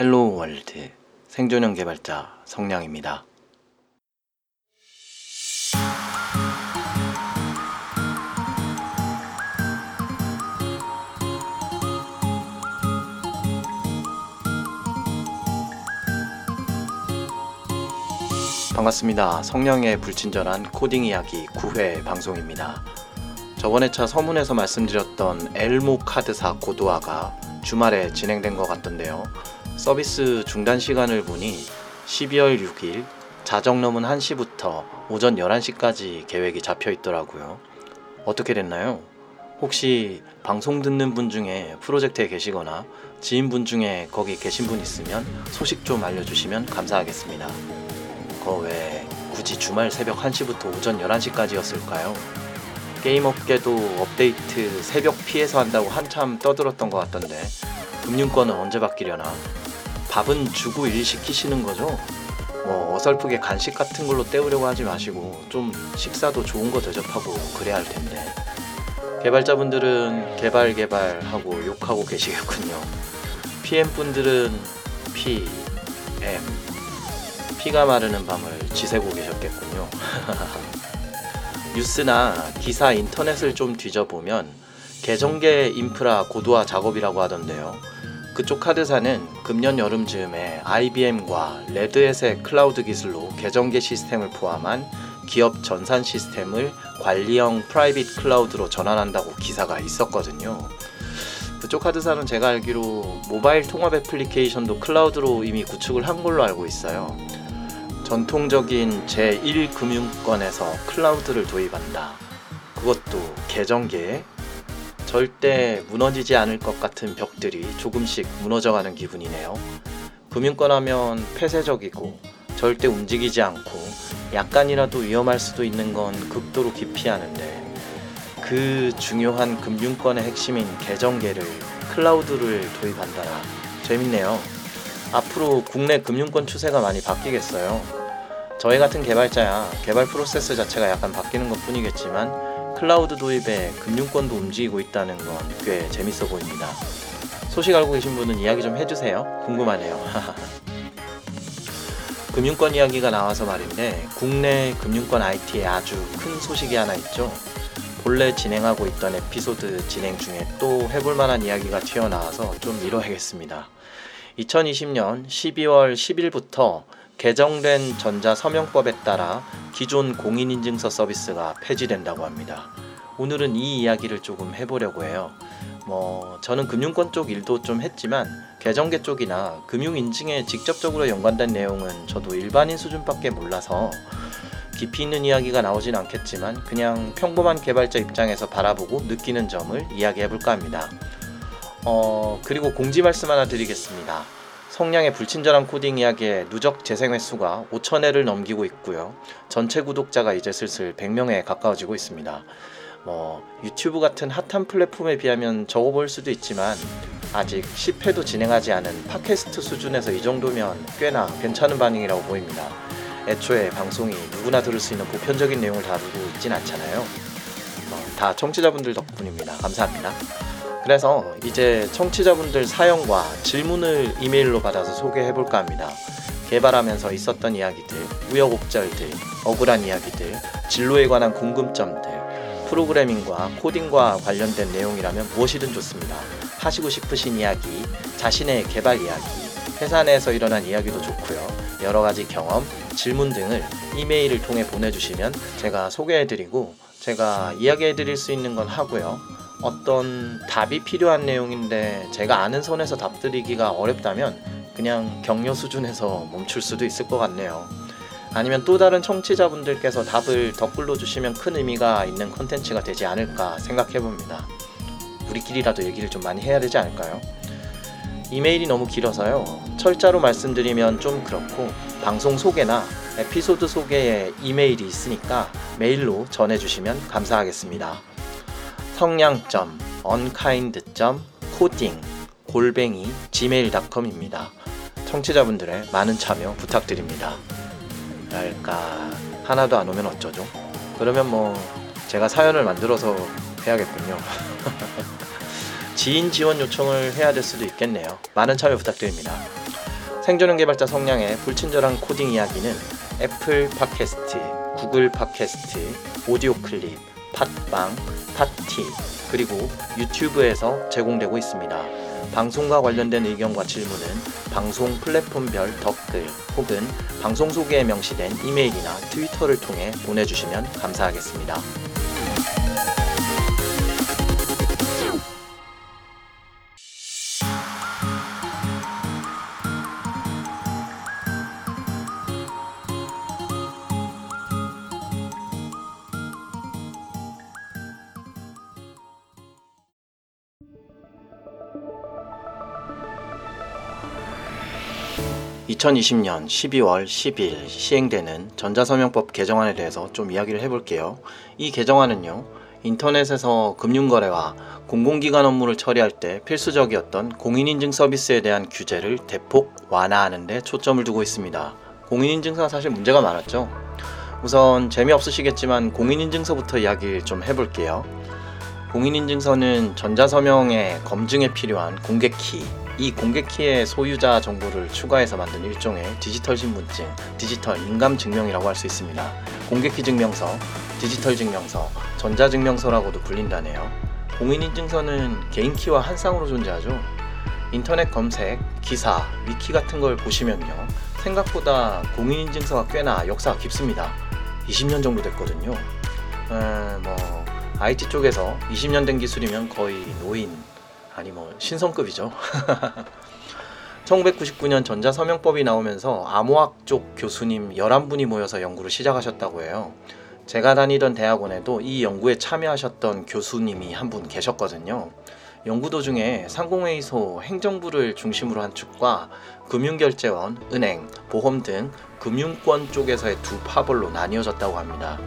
Hello World 생존형 개발자 성량입니다. 반갑습니다. 성량의 불친절한 코딩 이야기 9회 방송입니다. 저번에 차 서문에서 말씀드렸던 L모 카드사 고도화가 주말에 진행된 것 같던데요. 서비스 중단 시간을 보니 12월 6일 자정 넘은 1시부터 오전 11시까지 계획이 잡혀 있더라고요. 어떻게 됐나요? 혹시 방송 듣는 분 중에 프로젝트에 계시거나 지인분 중에 거기 계신 분 있으면 소식 좀 알려주시면 감사하겠습니다. 거왜 굳이 주말 새벽 1시부터 오전 11시까지였을까요? 게임 업계도 업데이트 새벽 피해서 한다고 한참 떠들었던 것 같던데 금융권은 언제 바뀌려나? 밥은 주고 일 시키시는 거죠? 뭐 어설프게 간식 같은 걸로 때우려고 하지 마시고 좀 식사도 좋은 거 대접하고 그래야 할 텐데 개발자분들은 개발 개발하고 욕하고 계시겠군요. PM 분들은 P, M, 피가 마르는 밤을 지새고 계셨겠군요. 뉴스나 기사 인터넷을 좀 뒤져보면 계정계 인프라 고도화 작업이라고 하던데요. 그쪽 카드사는 금년 여름 즈음에 IBM과 Red Hat의 클라우드 기술로 계정계 시스템을 포함한 기업 전산 시스템을 관리형 private cloud로 전환한다고 기사가 있었거든요. 그쪽 카드사는 제가 알기로 모바일 통합 애플리케이션도 클라우드로 이미 구축을 한 걸로 알고 있어요. 전통적인 제1금융권에서 클라우드를 도입한다. 그것도 계정계에 절대 무너지지 않을 것 같은 벽들이 조금씩 무너져가는 기분이네요. 금융권 하면 폐쇄적이고 절대 움직이지 않고 약간이라도 위험할 수도 있는 건 극도로 기피하는데 그 중요한 금융권의 핵심인 계정계를 클라우드를 도입한다라 재밌네요. 앞으로 국내 금융권 추세가 많이 바뀌겠어요. 저희 같은 개발자야 개발 프로세스 자체가 약간 바뀌는 것 뿐이겠지만 클라우드 도입에 금융권도 움직이고 있다는 건 꽤 재밌어 보입니다. 소식 알고 계신 분은 이야기 좀 해주세요. 궁금하네요. 금융권 이야기가 나와서 말인데 국내 금융권 IT에 아주 큰 소식이 하나 있죠. 본래 진행하고 있던 에피소드 진행 중에 또 해볼 만한 이야기가 튀어나와서 좀 미뤄야겠습니다. 2020년 12월 10일부터 개정된 전자서명법에 따라 기존 공인인증서 서비스가 폐지된다고 합니다. 오늘은 이 이야기를 조금 해보려고 해요. 뭐 저는 금융권 쪽 일도 좀 했지만 계정계 쪽이나 금융인증에 직접적으로 연관된 내용은 저도 일반인 수준밖에 몰라서 깊이 있는 이야기가 나오진 않겠지만 그냥 평범한 개발자 입장에서 바라보고 느끼는 점을 이야기해볼까 합니다. 어 그리고 공지 말씀 하나 드리겠습니다. 성량의 불친절한 코딩 이야기에 누적 재생 횟수가 5천회를 넘기고 있고요. 전체 구독자가 이제 슬슬 100명에 가까워지고 있습니다. 뭐 유튜브 같은 핫한 플랫폼에 비하면 적어 보일 수도 있지만 아직 10회도 진행하지 않은 팟캐스트 수준에서 이 정도면 꽤나 괜찮은 반응이라고 보입니다. 애초에 방송이 누구나 들을 수 있는 보편적인 내용을 다루고 있진 않잖아요. 어, 다 청취자분들 덕분입니다. 감사합니다. 그래서 이제 청취자분들 사연과 질문을 이메일로 받아서 소개해 볼까 합니다. 개발하면서 있었던 이야기들, 우여곡절들, 억울한 이야기들, 진로에 관한 궁금점들, 프로그래밍과 코딩과 관련된 내용이라면 무엇이든 좋습니다. 하시고 싶으신 이야기, 자신의 개발 이야기, 회사 내에서 일어난 이야기도 좋고요. 여러 가지 경험, 질문 등을 이메일을 통해 보내주시면 제가 소개해드리고 제가 이야기해드릴 수 있는 건 하고요. 어떤 답이 필요한 내용인데 제가 아는 선에서 답드리기가 어렵다면 그냥 격려 수준에서 멈출 수도 있을 것 같네요. 아니면 또 다른 청취자분들께서 답을 덧글로 주시면 큰 의미가 있는 컨텐츠가 되지 않을까 생각해 봅니다. 우리끼리라도 얘기를 좀 많이 해야 되지 않을까요? 이메일이 너무 길어서요. 철자로 말씀드리면 좀 그렇고 방송 소개나 에피소드 소개에 이메일이 있으니까 메일로 전해주시면 감사하겠습니다. 성량점 unkind. coding 골뱅이 gmail.com입니다. 청취자분들의 많은 참여 부탁드립니다. 그러니까 하나도 안 오면 어쩌죠? 그러면 뭐 제가 사연을 만들어서 해야겠군요. 지인 지원 요청을 해야 될 수도 있겠네요. 많은 참여 부탁드립니다. 생존형 개발자 성량의 불친절한 코딩 이야기는 애플 팟캐스트, 구글 팟캐스트, 오디오 클립, 팟빵, 팟티 그리고 유튜브에서 제공되고 있습니다. 방송과 관련된 의견과 질문은 방송 플랫폼별 댓글 혹은 방송 소개에 명시된 이메일이나 트위터를 통해 보내주시면 감사하겠습니다. (2020년 12월 10일) 시행되는 전자서명법 개정안에 대해서 좀 이야기를 해볼게요. 이 개정안은요 인터넷에서 금융거래와 공공기관 업무를 처리할 때 필수적이었던 공인인증 서비스에 대한 규제를 대폭 완화하는 데 초점을 두고 있습니다. 공인인증서가 사실 문제가 많았죠. 우선 재미없으시겠지만 공인인증서부터 이야기를 좀 해볼게요. 공인인증서는 전자서명의 검증에 필요한 공개키 이 공개키의 소유자 정보를 추가해서 만든 일종의 디지털 신분증, 디지털 인감 증명이라고 할 수 있습니다. 공개키 증명서, 디지털 증명서, 전자증명서라고도 불린다네요. 공인인증서는 개인키와 한 쌍으로 존재하죠. 인터넷 검색, 기사, 위키 같은 걸 보시면요. 생각보다 공인인증서가 꽤나 역사가 깊습니다. 20년 정도 됐거든요. 음, 뭐 IT 쪽에서 20년 된 기술이면 거의 노인 아니 뭐 신성급이죠. 1999년 전자서명법이 나오면서 암호학 쪽 교수님 11분이 모여서 연구를 시작하셨다고 해요. 제가 다니던 대학원에도 이 연구에 참여하셨던 교수님이 한 분 계셨거든요. 연구 도중에 상공회의소 행정부를 중심으로 한 축과 금융결제원, 은행, 보험 등 금융권 쪽에서의 두 파벌로 나뉘어졌다고 합니다.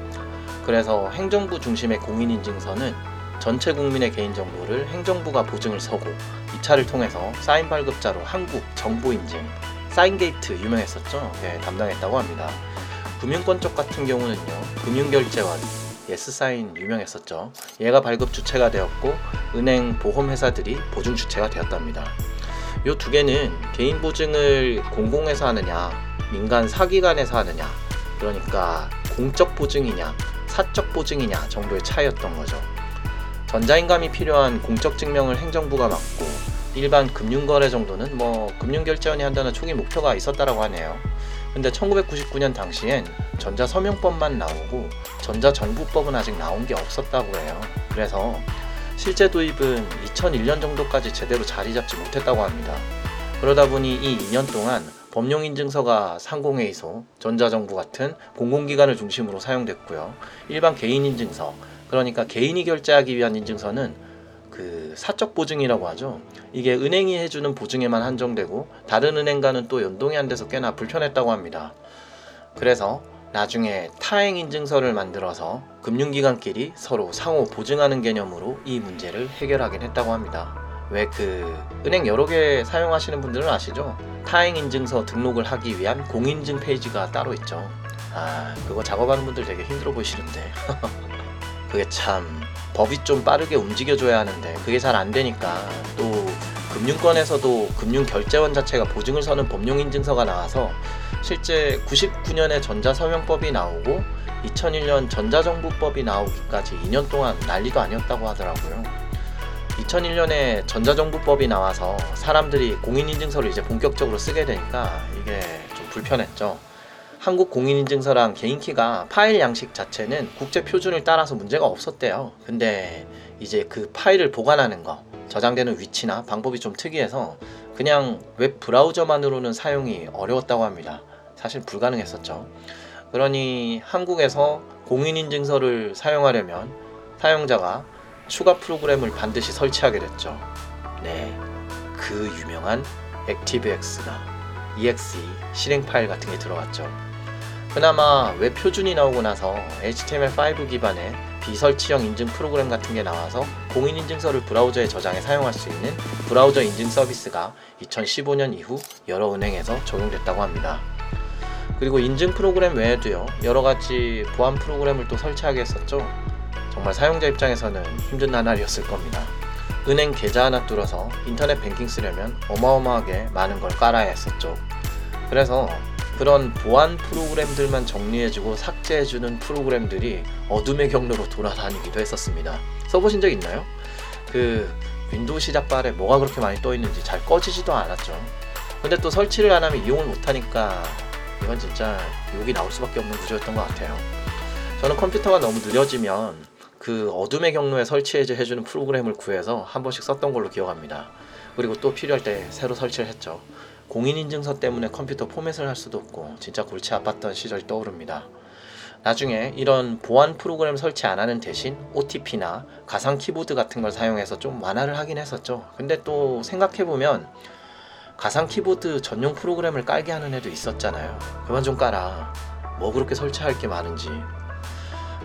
그래서 행정부 중심의 공인인증서는 전체 국민의 개인정보를 행정부가 보증을 서고 이 차를 통해서 사인 발급자로 한국 정보 인증 사인게이트 유명했었죠. 네, 담당했다고 합니다. 금융권 쪽 같은 경우는요. 금융결제원 예스사인 유명했었죠. 얘가 발급 주체가 되었고 은행 보험회사들이 보증 주체가 되었답니다. 이두 개는 개인 보증을 공공에서 하느냐 민간 사기관에서 하느냐 그러니까 공적 보증이냐 사적 보증이냐 정도의 차이였던 거죠. 전자인감이 필요한 공적 증명을 행정부가 맡고 일반 금융거래 정도는 뭐 금융결제원이 한다는 초기 목표가 있었다라고 하네요. 근데 1999년 당시엔 전자서명법만 나오고 전자정부법은 아직 나온 게 없었다고 해요. 그래서 실제 도입은 2001년 정도까지 제대로 자리 잡지 못했다고 합니다. 그러다 보니 이 2년 동안 법령인증서가 상공회의소, 전자정부 같은 공공기관을 중심으로 사용됐고요. 일반 개인인증서, 그러니까 개인이 결제하기 위한 인증서는 그 사적 보증이라고 하죠. 이게 은행이 해주는 보증에만 한정되고 다른 은행과는 또 연동이 안 돼서 꽤나 불편했다고 합니다. 그래서 나중에 타행 인증서를 만들어서 금융기관끼리 서로 상호 보증하는 개념으로 이 문제를 해결하긴 했다고 합니다. 왜 그 은행 여러 개 사용하시는 분들은 아시죠? 타행 인증서 등록을 하기 위한 공인증 페이지가 따로 있죠. 아, 그거 작업하는 분들 되게 힘들어 보이시는데. 그게 참 법이 좀 빠르게 움직여줘야 하는데 그게 잘 안 되니까 또 금융권에서도 금융결제원 자체가 보증을 서는 법령인증서가 나와서 실제 99년에 전자서명법이 나오고 2001년 전자정부법이 나오기까지 2년 동안 난리도 아니었다고 하더라고요. 2001년에 전자정부법이 나와서 사람들이 공인인증서를 이제 본격적으로 쓰게 되니까 이게 좀 불편했죠. 한국 공인인증서랑 개인키가 파일 양식 자체는 국제 표준을 따라서 문제가 없었대요. 근데 이제 그 파일을 보관하는 거, 저장되는 위치나 방법이 좀 특이해서 그냥 웹 브라우저만으로는 사용이 어려웠다고 합니다. 사실 불가능했었죠. 그러니 한국에서 공인인증서를 사용하려면 사용자가 추가 프로그램을 반드시 설치하게 됐죠. 네. 그 유명한 ActiveX나 exe 실행 파일 같은 게 들어갔죠. 그나마 웹 표준이 나오고 나서 HTML5 기반의 비설치형 인증 프로그램 같은 게 나와서 공인 인증서를 브라우저에 저장해 사용할 수 있는 브라우저 인증 서비스가 2015년 이후 여러 은행에서 적용됐다고 합니다. 그리고 인증 프로그램 외에도요 여러 가지 보안 프로그램을 또 설치하게 했었죠. 정말 사용자 입장에서는 힘든 나날이었을 겁니다. 은행 계좌 하나 뚫어서 인터넷 뱅킹 쓰려면 어마어마하게 많은 걸 깔아야 했었죠. 그래서 그런 보안 프로그램들만 정리해주고 삭제해주는 프로그램들이 어둠의 경로로 돌아다니기도 했었습니다. 써보신 적 있나요? 그 윈도우 시작바에 뭐가 그렇게 많이 떠 있는지 잘 꺼지지도 않았죠. 근데 또 설치를 안 하면 이용을 못하니까 이건 진짜 욕이 나올 수밖에 없는 구조였던 것 같아요. 저는 컴퓨터가 너무 느려지면 그 어둠의 경로에 설치해주는 프로그램을 구해서 한 번씩 썼던 걸로 기억합니다. 그리고 또 필요할 때 새로 설치를 했죠. 공인인증서 때문에 컴퓨터 포맷을 할 수도 없고 진짜 골치 아팠던 시절이 떠오릅니다. 나중에 이런 보안 프로그램 설치 안 하는 대신 OTP나 가상 키보드 같은 걸 사용해서 좀 완화를 하긴 했었죠. 근데 또 생각해보면 가상 키보드 전용 프로그램을 깔게 하는 애도 있었잖아요. 그만 좀 깔아. 뭐 그렇게 설치할 게 많은지.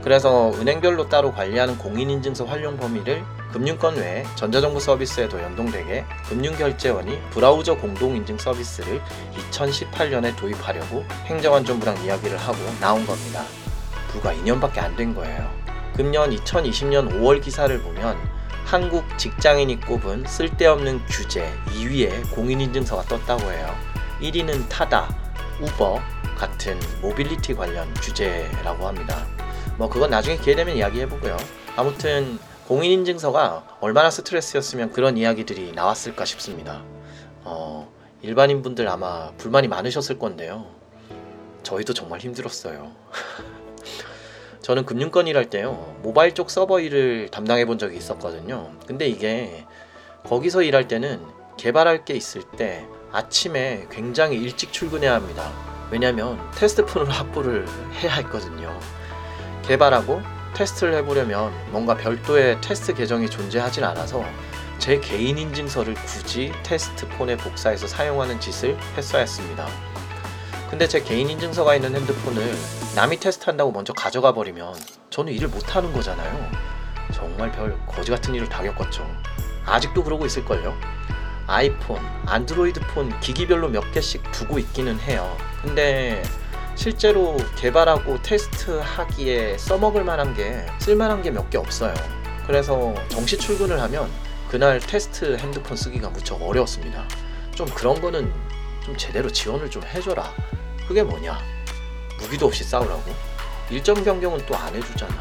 그래서 은행별로 따로 관리하는 공인인증서 활용 범위를 금융권 외에 전자정부 서비스에도 연동되게 금융결제원이 브라우저 공동인증 서비스를 2018년에 도입하려고 행정안전부랑 이야기를 하고 나온 겁니다. 불과 2년밖에 안 된 거예요. 금년 2020년 5월 기사를 보면 한국 직장인이 꼽은 쓸데없는 규제 2위에 공인인증서가 떴다고 해요. 1위는 타다, 우버 같은 모빌리티 관련 규제라고 합니다. 뭐 그건 나중에 기회 되면 이야기해보고요. 아무튼 공인인증서가 얼마나 스트레스였으면 그런 이야기들이 나왔을까 싶습니다. 어, 일반인 분들 아마 불만이 많으셨을 건데요. 저희도 정말 힘들었어요. 저는 금융권 일할 때요. 모바일 쪽 서버 일을 담당해 본 적이 있었거든요. 근데 이게 거기서 일할 때는 개발할 게 있을 때 아침에 굉장히 일찍 출근해야 합니다. 왜냐면 테스트 푼을 확보를 해야 했거든요. 개발하고 테스트를 해보려면 뭔가 별도의 테스트 계정이 존재하진 않아서 제 개인 인증서를 굳이 테스트 폰에 복사해서 사용하는 짓을 했어야 했습니다. 근데 제 개인 인증서가 있는 핸드폰을 남이 테스트한다고 먼저 가져가 버리면 저는 일을 못 하는 거잖아요. 정말 별 거지 같은 일을 다 겪었죠. 아직도 그러고 있을걸요. 아이폰, 안드로이드 폰 기기별로 몇 개씩 두고 있기는 해요. 근데 실제로 개발하고 테스트하기에 써먹을 만한 게 쓸만한 게 몇 개 없어요. 그래서 정시 출근을 하면 그날 테스트 핸드폰 쓰기가 무척 어려웠습니다. 좀 그런 거는 좀 제대로 지원을 좀 해줘라. 그게 뭐냐? 무기도 없이 싸우라고? 일정 변경은 또 안 해주잖아.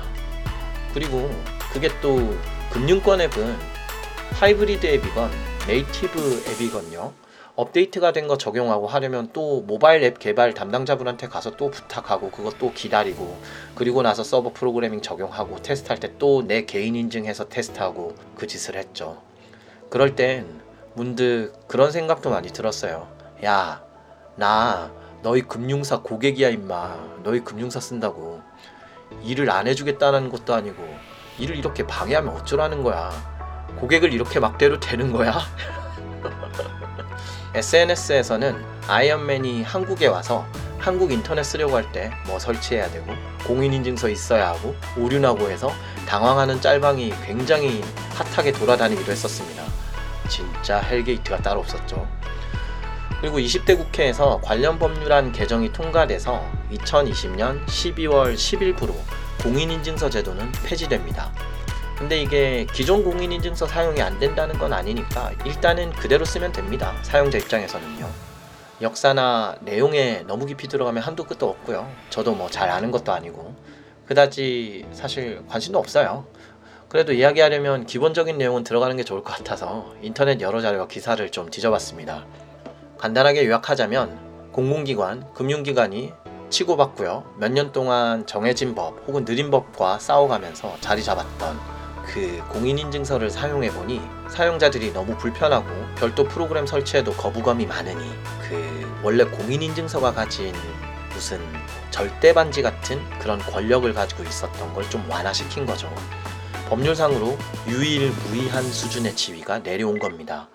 그리고 그게 또 금융권 앱은 하이브리드 앱이건 native 앱이건요. 업데이트가 된 거 적용하고 하려면 또 모바일 앱 개발 담당자분한테 가서 또 부탁하고 그것도 기다리고 그리고 나서 서버 프로그래밍 적용하고 테스트할 때 또 내 개인 인증해서 테스트하고 그 짓을 했죠. 그럴 땐 문득 그런 생각도 많이 들었어요. 야, 나 너희 금융사 고객이야 임마. 너희 금융사 쓴다고. 일을 안 해주겠다는 것도 아니고 일을 이렇게 방해하면 어쩌라는 거야. 고객을 이렇게 막대로 되는 거야? SNS에서는 아이언맨이 한국에 와서 한국 인터넷 쓰려고 할 때 뭐 설치해야 되고 공인인증서 있어야 하고 오류나고 해서 당황하는 짤방이 굉장히 핫하게 돌아다니기도 했었습니다. 진짜 hell gate가 따로 없었죠. 그리고 20대 국회에서 관련 법률안 개정이 통과돼서 2020년 12월 10일부로 공인인증서 제도는 폐지됩니다. 근데 이게 기존 공인인증서 사용이 안 된다는 건 아니니까 일단은 그대로 쓰면 됩니다. 사용자 입장에서는요. 역사나 내용에 너무 깊이 들어가면 한도 끝도 없고요. 저도 뭐 잘 아는 것도 아니고 그다지 사실 관심도 없어요. 그래도 이야기하려면 기본적인 내용은 들어가는 게 좋을 것 같아서 인터넷 여러 자료와 기사를 좀 뒤져봤습니다. 간단하게 요약하자면 공공기관, 금융기관이 치고받고요. 몇 년 동안 정해진 법 혹은 느린 법과 싸워가면서 자리 잡았던 그 공인인증서를 사용해 보니 사용자들이 너무 불편하고 별도 프로그램 설치에도 거부감이 많으니 그 원래 공인인증서가 가진 무슨 절대 반지 같은 그런 권력을 가지고 있었던 걸 좀 완화시킨 거죠. 법률상으로 유일무이한 수준의 지위가 내려온 겁니다.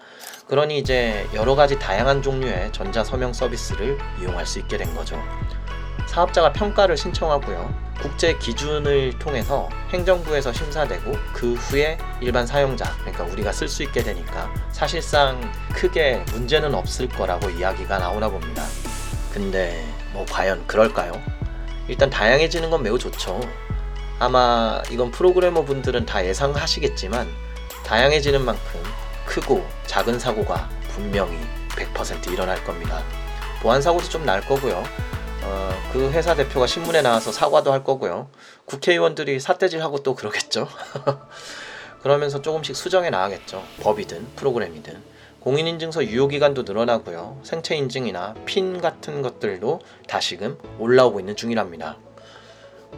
그러니 이제 여러 가지 다양한 종류의 전자 서명 서비스를 이용할 수 있게 된 거죠. 사업자가 평가를 신청하고요. 국제 기준을 통해서 행정부에서 심사되고 그 후에 일반 사용자, 그러니까 우리가 쓸 수 있게 되니까 사실상 크게 문제는 없을 거라고 이야기가 나오나 봅니다. 근데 뭐 과연 그럴까요? 일단 다양해지는 건 매우 좋죠. 아마 이건 프로그래머 분들은 다 예상하시겠지만 다양해지는 만큼 크고 작은 사고가 분명히 100% 일어날 겁니다. 보안 사고도 좀 날 거고요. 어, 그 회사 대표가 신문에 나와서 사과도 할 거고요. 국회의원들이 삿대질하고 또 그러겠죠. 그러면서 조금씩 수정해 나가겠죠. 법이든 프로그램이든. 공인인증서 유효기간도 늘어나고요. 생체 인증이나 핀 같은 것들도 다시금 올라오고 있는 중이랍니다.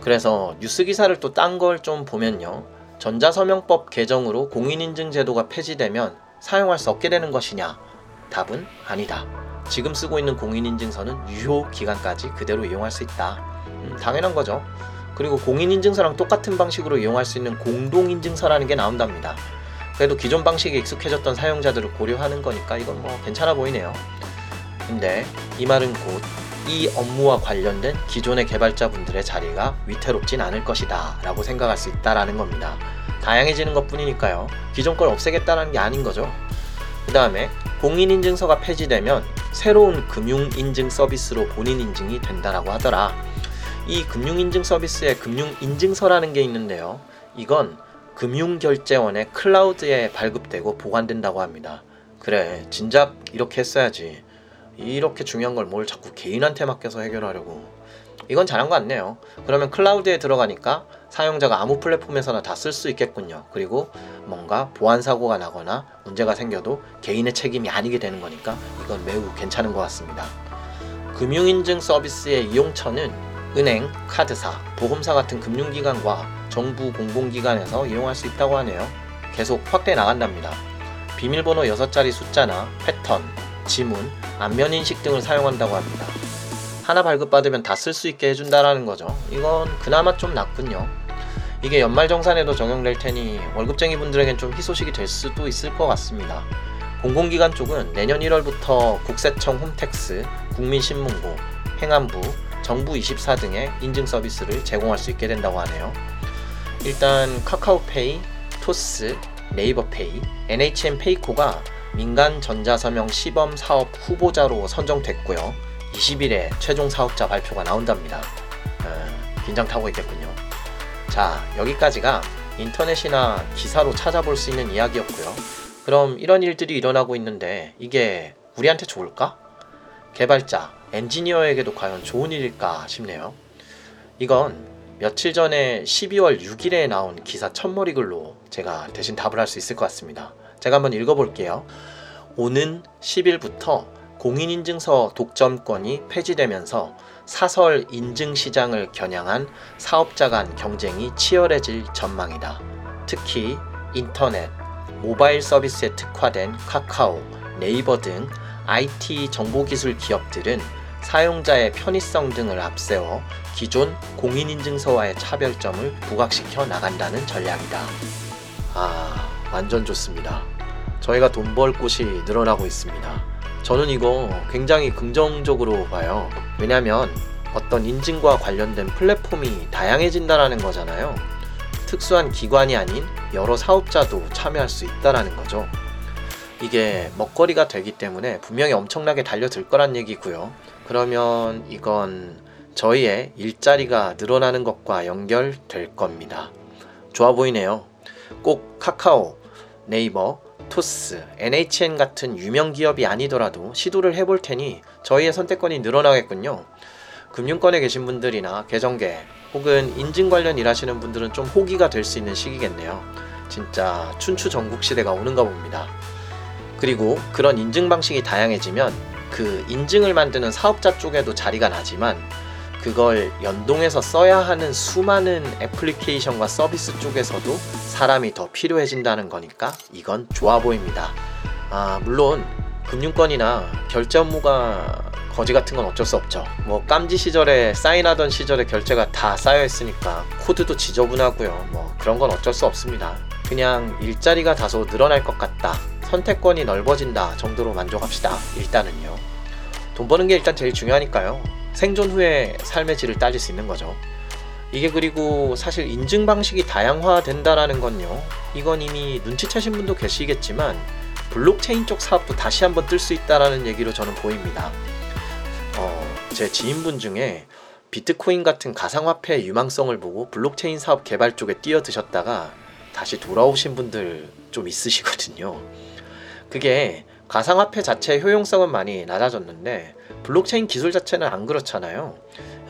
그래서 뉴스 기사를 또 딴 걸 좀 보면요. 전자서명법 개정으로 공인인증 제도가 폐지되면 사용할 수 없게 되는 것이냐? 답은 아니다. 지금 쓰고 있는 공인인증서는 유효 기간까지 그대로 이용할 수 있다. 음, 당연한 거죠. 그리고 공인인증서랑 똑같은 방식으로 이용할 수 있는 공동인증서라는 게 나온답니다. 그래도 기존 방식에 익숙해졌던 사용자들을 고려하는 거니까 이건 뭐 괜찮아 보이네요. 근데 이 말은 곧 이 업무와 관련된 기존의 개발자분들의 자리가 위태롭진 않을 것이다 라고 생각할 수 있다라는 겁니다. 다양해지는 것 뿐이니까요. 기존 걸 없애겠다는 게 아닌 거죠. 그 다음에 공인인증서가 폐지되면 새로운 금융인증 서비스로 본인 인증이 된다라고 하더라. 이 금융인증 서비스에 금융인증서라는 게 있는데요. 이건 금융결제원의 클라우드에 발급되고 보관된다고 합니다. 그래, 진작 이렇게 했어야지. 이렇게 중요한 걸 뭘 자꾸 개인한테 맡겨서 해결하려고. 이건 잘한 거 같네요. 그러면 클라우드에 들어가니까 사용자가 아무 플랫폼에서나 다 쓸 수 있겠군요. 그리고 뭔가 보안 사고가 나거나 문제가 생겨도 개인의 책임이 아니게 되는 거니까 이건 매우 괜찮은 것 같습니다. 금융인증 서비스의 이용처는 은행, 카드사, 보험사 같은 금융기관과 정부 공공기관에서 이용할 수 있다고 하네요. 계속 확대 나간답니다. 비밀번호 6자리 숫자나 패턴, 지문, 안면인식 등을 사용한다고 합니다. 하나 발급받으면 다 쓸 수 있게 해준다라는 거죠. 이건 그나마 좀 낫군요. 이게 연말정산에도 적용될 테니 월급쟁이 분들에겐 좀 희소식이 될 수도 있을 것 같습니다. 공공기관 쪽은 내년 1월부터 국세청 홈택스, 국민신문고, 행안부, 정부 24 등의 인증 서비스를 제공할 수 있게 된다고 하네요. 일단 카카오페이, 토스, 네이버페이, NHN 페이코가 민간 전자서명 시범 사업 후보자로 선정됐고요. 20일에 최종 사업자 발표가 나온답니다. 어, 긴장 타고 있겠군요. 자, 여기까지가 인터넷이나 기사로 찾아볼 수 있는 이야기였고요. 그럼 이런 일들이 일어나고 있는데 이게 우리한테 좋을까? 개발자, 엔지니어에게도 과연 좋은 일일까 싶네요. 이건 며칠 전에 12월 6일에 나온 기사 첫머리 글로 제가 대신 답을 할 수 있을 것 같습니다. 제가 한번 읽어볼게요. 오는 10일부터 공인인증서 독점권이 폐지되면서 사설 인증 시장을 겨냥한 사업자 간 경쟁이 치열해질 전망이다. 특히 인터넷, 모바일 서비스에 특화된 카카오, 네이버 등 IT 정보기술 기업들은 사용자의 편의성 등을 앞세워 기존 공인인증서와의 차별점을 부각시켜 나간다는 전략이다. 아, 완전 좋습니다. 저희가 돈 벌 곳이 늘어나고 있습니다. 저는 이거 굉장히 긍정적으로 봐요. 왜냐면 어떤 인증과 관련된 플랫폼이 다양해진다라는 거잖아요. 특수한 기관이 아닌 여러 사업자도 참여할 수 있다라는 거죠. 이게 먹거리가 되기 때문에 분명히 엄청나게 달려들 거란 얘기고요. 그러면 이건 저희의 일자리가 늘어나는 것과 연결될 겁니다. 좋아 보이네요. 꼭 카카오, 네이버, 토스, NHN 같은 유명 기업이 아니더라도 시도를 해볼 테니 저희의 선택권이 늘어나겠군요. 금융권에 계신 분들이나 계정계 혹은 인증 관련 일하시는 분들은 좀 호기가 될 수 있는 시기겠네요. 진짜 춘추 전국 시대가 오는가 봅니다. 그리고 그런 인증 방식이 다양해지면 그 인증을 만드는 사업자 쪽에도 자리가 나지만 그걸 연동해서 써야 하는 수많은 애플리케이션과 서비스 쪽에서도 사람이 더 필요해진다는 거니까 이건 좋아 보입니다. 아, 물론 금융권이나 결제 업무가 거지 같은 건 어쩔 수 없죠. 뭐 깜지 시절에 사인하던 시절에 결제가 다 쌓여 있으니까 코드도 지저분하고요. 뭐 그런 건 어쩔 수 없습니다. 그냥 일자리가 다소 늘어날 것 같다. 선택권이 넓어진다 정도로 만족합시다. 일단은요. 돈 버는 게 일단 제일 중요하니까요. 생존 후의 삶의 질을 따질 수 있는 거죠. 이게 그리고 사실 인증 방식이 다양화된다라는 건요. 이건 이미 눈치채신 분도 계시겠지만 블록체인 쪽 사업도 다시 한번 뜰 수 있다라는 얘기로 저는 보입니다. 어, 제 지인분 중에 비트코인 같은 가상화폐의 유망성을 보고 블록체인 사업 개발 쪽에 뛰어드셨다가 다시 돌아오신 분들 좀 있으시거든요. 그게 가상화폐 자체의 효용성은 많이 낮아졌는데 블록체인 기술 자체는 안 그렇잖아요.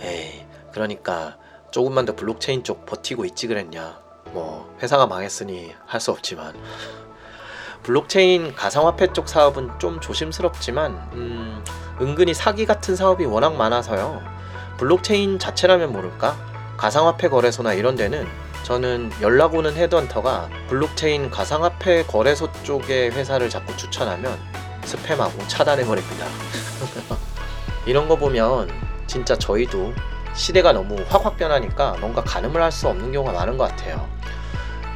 에이, 그러니까 조금만 더 블록체인 쪽 버티고 있지 그랬냐. 뭐 회사가 망했으니 할 수 없지만 블록체인 가상화폐 쪽 사업은 좀 조심스럽지만 음, 은근히 사기 같은 사업이 워낙 많아서요. 블록체인 자체라면 모를까? 가상화폐 거래소나 이런 데는 저는 연락 오는 헤드헌터가 블록체인 가상화폐 거래소 쪽의 회사를 자꾸 추천하면 스팸하고 차단해 버립니다. 이런 거 보면 진짜 저희도 시대가 너무 확확 변하니까 뭔가 가늠을 할 수 없는 경우가 많은 것 같아요.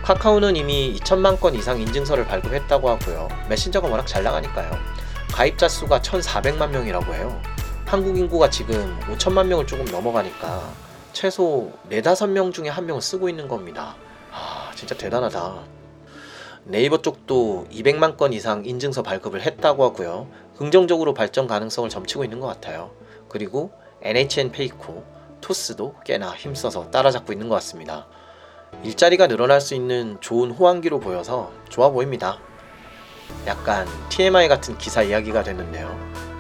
카카오는 이미 2천만 건 이상 인증서를 발급했다고 하고요. 메신저가 워낙 잘 나가니까요. 가입자 수가 1,400만 명이라고 해요. 한국 인구가 지금 5천만 명을 조금 넘어가니까 최소 4, 5명 중에 한 명은 쓰고 있는 겁니다. 아, 진짜 대단하다. 네이버 쪽도 200만 건 이상 인증서 발급을 했다고 하고요. 긍정적으로 발전 가능성을 점치고 있는 것 같아요. 그리고 NHN 페이코, 토스도 꽤나 힘써서 따라잡고 있는 것 같습니다. 일자리가 늘어날 수 있는 좋은 호황기로 보여서 좋아 보입니다. 약간 TMI 같은 기사 이야기가 됐는데요.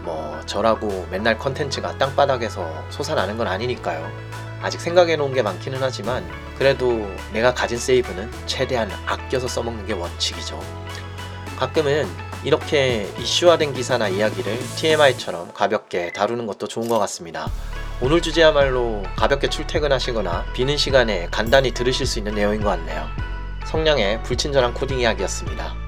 뭐 저라고 맨날 컨텐츠가 땅바닥에서 솟아나는 건 아니니까요. 아직 생각해 놓은 게 많기는 하지만 그래도 내가 가진 세이브는 최대한 아껴서 써먹는 게 원칙이죠. 가끔은 이렇게 이슈화된 기사나 이야기를 TMI처럼 가볍게 다루는 것도 좋은 것 같습니다. 오늘 주제야말로 가볍게 출퇴근하시거나 비는 시간에 간단히 들으실 수 있는 내용인 것 같네요. 성량의 불친절한 코딩 이야기였습니다.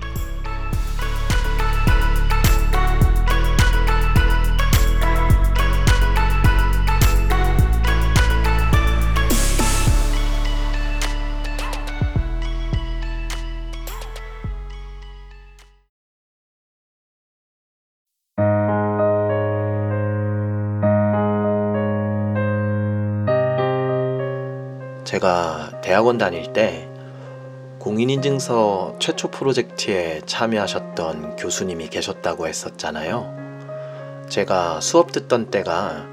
제가 대학원 다닐 때 공인인증서 최초 프로젝트에 참여하셨던 교수님이 계셨다고 했었잖아요. 제가 수업 듣던 때가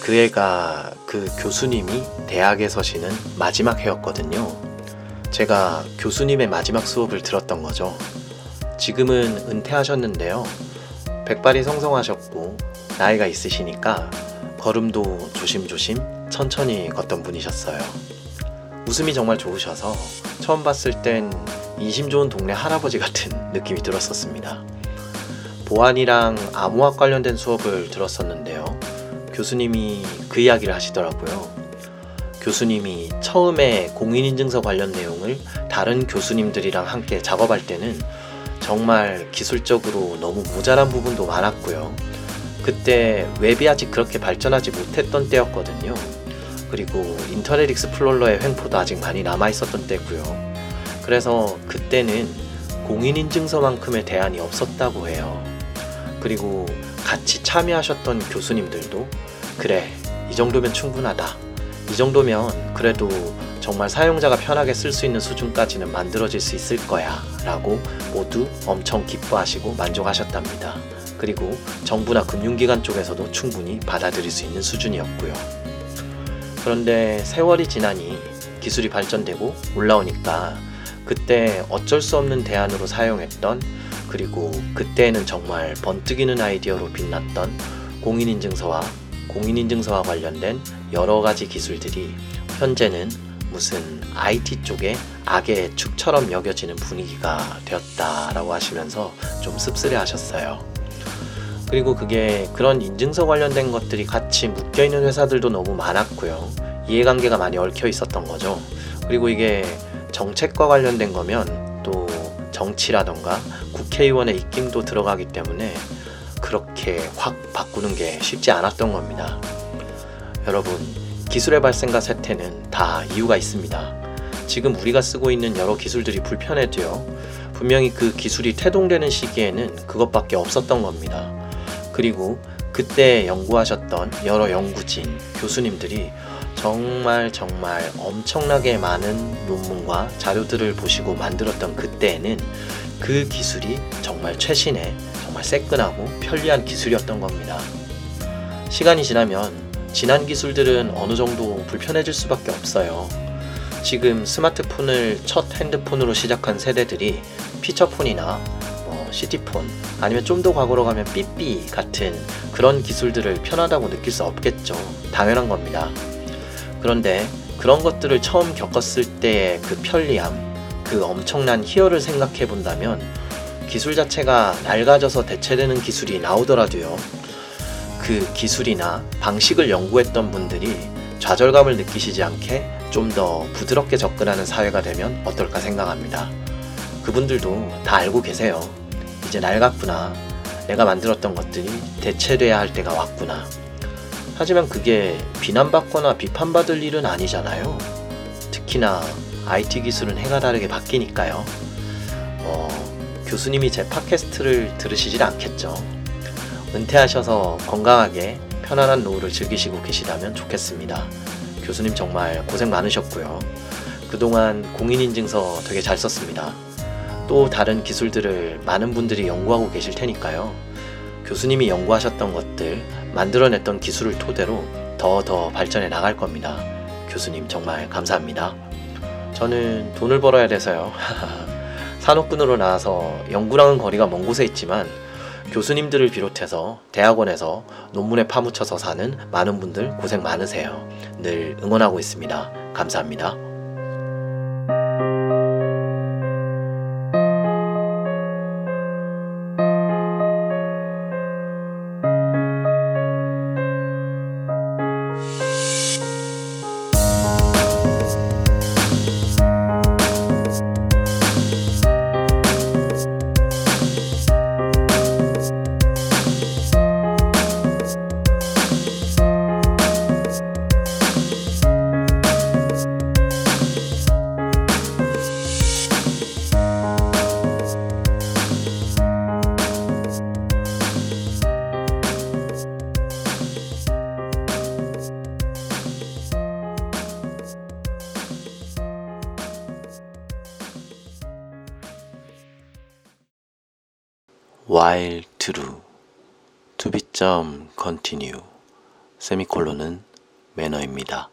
그 해가 그 교수님이 대학에 서시는 마지막 해였거든요. 제가 교수님의 마지막 수업을 들었던 거죠. 지금은 은퇴하셨는데요. 백발이 성성하셨고 나이가 있으시니까 걸음도 조심조심 천천히 걷던 분이셨어요. 웃음이 정말 좋으셔서 처음 봤을 땐 인심 좋은 동네 할아버지 같은 느낌이 들었었습니다. 보안이랑 암호학 관련된 수업을 들었었는데요. 교수님이 그 이야기를 하시더라고요. 교수님이 처음에 공인인증서 관련 내용을 다른 교수님들이랑 함께 작업할 때는 정말 기술적으로 너무 모자란 부분도 많았고요. 그때 웹이 아직 그렇게 발전하지 못했던 때였거든요. 그리고 인터넷 익스플로러의 횡포도 아직 많이 남아 있었던 때고요. 그래서 그때는 공인인증서만큼의 대안이 없었다고 해요. 그리고 같이 참여하셨던 교수님들도 그래 이 정도면 충분하다. 이 정도면 그래도 정말 사용자가 편하게 쓸 수 있는 수준까지는 만들어질 수 있을 거야 라고 모두 엄청 기뻐하시고 만족하셨답니다. 그리고 정부나 금융기관 쪽에서도 충분히 받아들일 수 있는 수준이었고요. 그런데 세월이 지나니 기술이 발전되고 올라오니까 그때 어쩔 수 없는 대안으로 사용했던 그리고 그때는 정말 번뜩이는 아이디어로 빛났던 공인인증서와 공인인증서와 관련된 여러 가지 기술들이 현재는 무슨 IT 쪽에 악의 축처럼 여겨지는 분위기가 되었다라고 하시면서 좀 씁쓸해 하셨어요. 그리고 그게 그런 인증서 관련된 것들이 같이 묶여 있는 회사들도 너무 많았고요. 이해관계가 많이 얽혀 있었던 거죠. 그리고 이게 정책과 관련된 거면 또 정치라던가 국회의원의 입김도 들어가기 때문에 그렇게 확 바꾸는 게 쉽지 않았던 겁니다. 여러분, 기술의 발생과 쇠퇴는 다 이유가 있습니다. 지금 우리가 쓰고 있는 여러 기술들이 불편해도요. 분명히 그 기술이 태동되는 시기에는 그것밖에 없었던 겁니다. 그리고 그때 연구하셨던 여러 연구진, 교수님들이 정말 정말 엄청나게 많은 논문과 자료들을 보시고 만들었던 그때에는 그 기술이 정말 최신의 정말 새끈하고 편리한 기술이었던 겁니다. 시간이 지나면 지난 기술들은 어느 정도 불편해질 수밖에 없어요. 지금 스마트폰을 첫 핸드폰으로 시작한 세대들이 피처폰이나 뭐 시티폰 아니면 좀 더 과거로 가면 삐삐 같은 그런 기술들을 편하다고 느낄 수 없겠죠. 당연한 겁니다. 그런데 그런 것들을 처음 겪었을 때의 그 편리함, 그 엄청난 희열을 생각해 본다면 기술 자체가 낡아져서 대체되는 기술이 나오더라도요. 그 기술이나 방식을 연구했던 분들이 좌절감을 느끼시지 않게 좀 더 부드럽게 접근하는 사회가 되면 어떨까 생각합니다. 그분들도 다 알고 계세요. 이제 낡았구나. 내가 만들었던 것들이 대체돼야 할 때가 왔구나. 하지만 그게 비난받거나 비판받을 일은 아니잖아요. 특히나 IT 기술은 해가 다르게 바뀌니까요. 어, 교수님이 제 팟캐스트를 들으시질 않겠죠. 은퇴하셔서 건강하게 편안한 노후를 즐기시고 계시다면 좋겠습니다. 교수님 정말 고생 많으셨고요. 그동안 공인인증서 되게 잘 썼습니다. 또 다른 기술들을 많은 분들이 연구하고 계실 테니까요. 교수님이 연구하셨던 것들, 만들어냈던 기술을 토대로 더 더 발전해 나갈 겁니다. 교수님 정말 감사합니다. 저는 돈을 벌어야 돼서요. 산업군으로 나와서 연구랑은 거리가 먼 곳에 있지만 교수님들을 비롯해서 대학원에서 논문에 파묻혀서 사는 많은 분들 고생 많으세요. 늘 응원하고 있습니다. 감사합니다. Continue 세미콜론은 매너입니다.